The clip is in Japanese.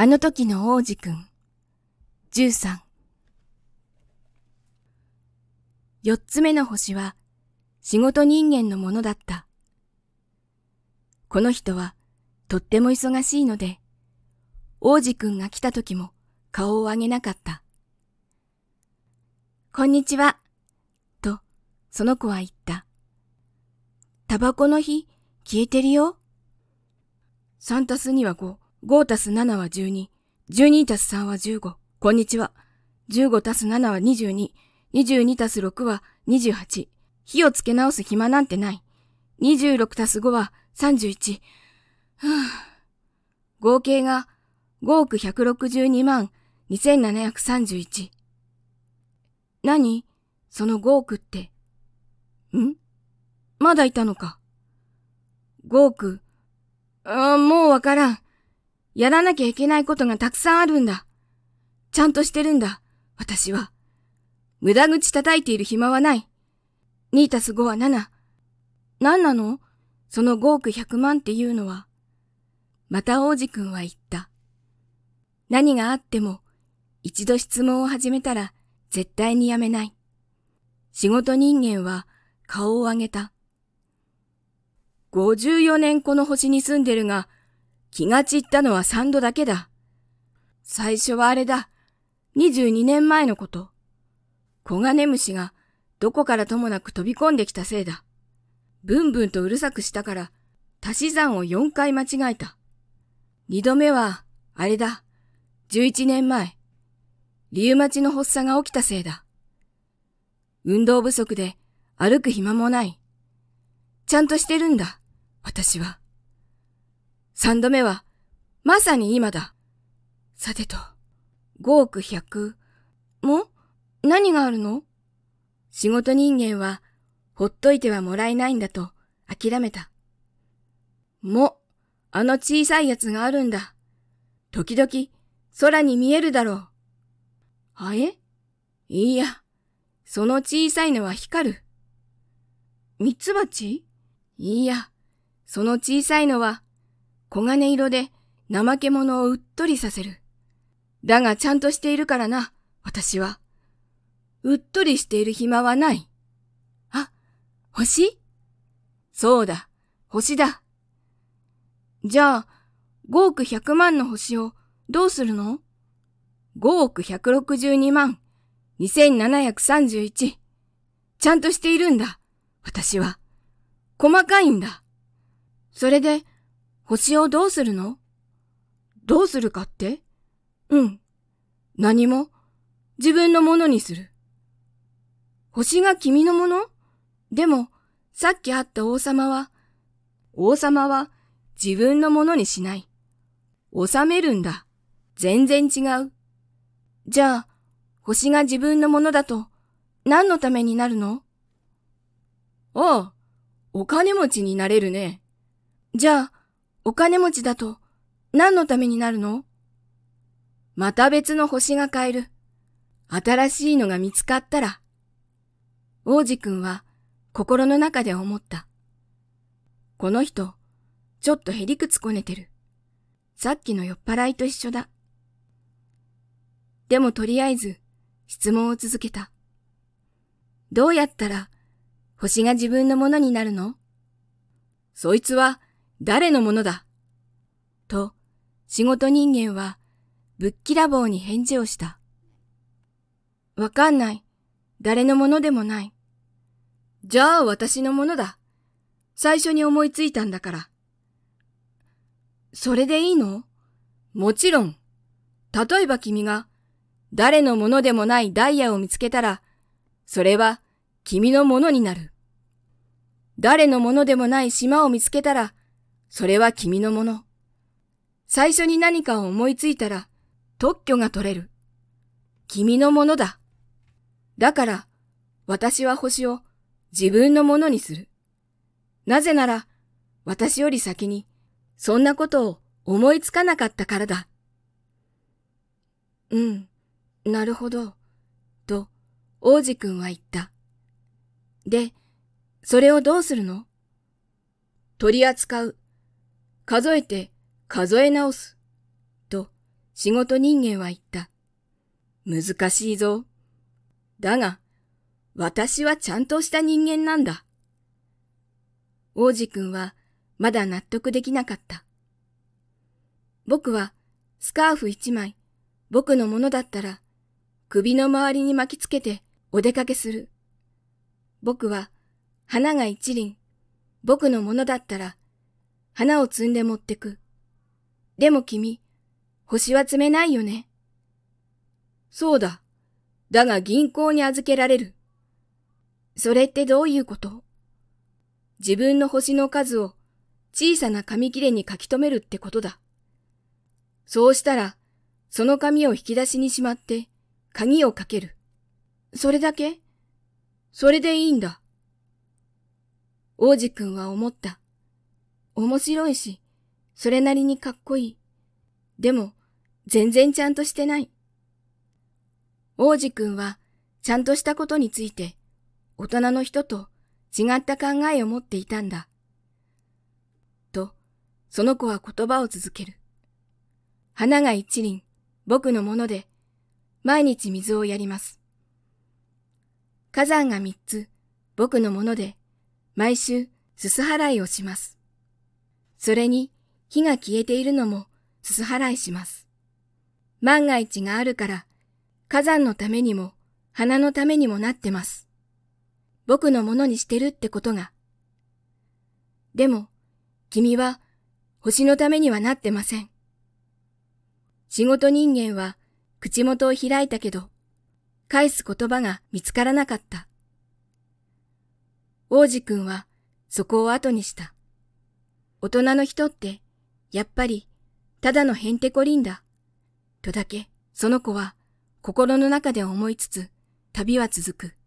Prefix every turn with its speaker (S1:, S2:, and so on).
S1: あの時の王子くん、13。四つ目の星は仕事人間のものだった。この人はとっても忙しいので、王子くんが来た時も顔を上げなかった。こんにちは、とその子は言った。タバコの火消えてるよ。3たす2は5。5たす7は12。12たす3は15。こんにちは。15たす7は22。22たす6は28。火をつけ直す暇なんてない。26たす5は31。合計が5億162万2731。何？その5億って。ん？まだいたのか。5億。あもうわからん。やらなきゃいけないことがたくさんあるんだ。ちゃんとしてるんだ、私は。無駄口叩いている暇はない。2たす5は7。何なの？その5億100万っていうのは。また王子くんは言った。何があっても、一度質問を始めたら絶対にやめない。仕事人間は顔を上げた。54年この星に住んでるが、気が散ったのは3度だけだ。最初はあれだ。22年前のこと。コガネムシがどこからともなく飛び込んできたせいだ。ブンブンとうるさくしたから足し算を4回間違えた。二度目は、あれだ。11年前。リウマチの発作が起きたせいだ。運動不足で歩く暇もない。ちゃんとしてるんだ。私は。三度目は、まさに今だ。さてと、5億100も何があるの？仕事人間は、ほっといてはもらえないんだと諦めた。も、あの小さいやつがあるんだ。時々、空に見えるだろう。あえ？いいや、その小さいのは光る。ミツバチいいや、その小さいのは黄金色で怠け者をうっとりさせる。だがちゃんとしているからな、私は。うっとりしている暇はない。あ、星？そうだ、星だ。じゃあ、5億100万の星をどうするの ?5 億162万2731。ちゃんとしているんだ。私は。細かいんだ。それで、星をどうするの？どうするかって？うん。何も？自分のものにする。星が君のもの？でも、さっき会った王様は、王様は自分のものにしない。収めるんだ。全然違う。じゃあ、星が自分のものだと、何のためになるの？ああ、お金持ちになれるね。じゃあ、お金持ちだと何のためになるの？また別の星が買える。新しいのが見つかったら。王子くんは心の中で思った。この人、ちょっとへりくつこねてる。さっきの酔っ払いと一緒だ。でもとりあえず質問を続けた。どうやったら星が自分のものになるの？そいつは誰のものだ？と、仕事人間はぶっきらぼうに返事をした。わかんない。誰のものでもない。じゃあ私のものだ。最初に思いついたんだから。それでいいの？もちろん。例えば君が誰のものでもないダイヤを見つけたら、それは君のものになる。誰のものでもない島を見つけたら、それは君のもの。最初に何かを思いついたら特許が取れる。君のものだ。だから、私は星を自分のものにする。なぜなら、私より先に、そんなことを思いつかなかったからだ。うん、なるほど、と、王子くんは言った。で、それをどうするの？取り扱う。数えて数え直す。と、仕事人間は言った。難しいぞ。だが、私はちゃんとした人間なんだ。王子くんはまだ納得できなかった。僕はスカーフ一枚、僕のものだったら、首の周りに巻きつけてお出かけする。僕は花が一輪、僕のものだったら、花を摘んで持ってく。でも君、星は摘めないよね。そうだ。だが銀行に預けられる。それってどういうこと？自分の星の数を小さな紙切れに書き留めるってことだ。そうしたら、その紙を引き出しにしまって、鍵をかける。それだけ？それでいいんだ。王子くんは思った。面白いし、それなりにかっこいい。でも、全然ちゃんとしてない。王子くんは、ちゃんとしたことについて、大人の人と違った考えを持っていたんだ。と、その子は言葉を続ける。花が一輪、僕のもので、毎日水をやります。火山が三つ、僕のもので、毎週すす払いをします。それに、火が消えているのもすす払いします。万が一があるから、火山のためにも、花のためにもなってます。僕のものにしてるってことが。でも、君は星のためにはなってません。仕事人間は口元を開いたけど、返す言葉が見つからなかった。王子くんはそこを後にした。大人の人って、やっぱり、ただのへんてこりんだ。とだけ、その子は心の中で思いつつ、旅は続く。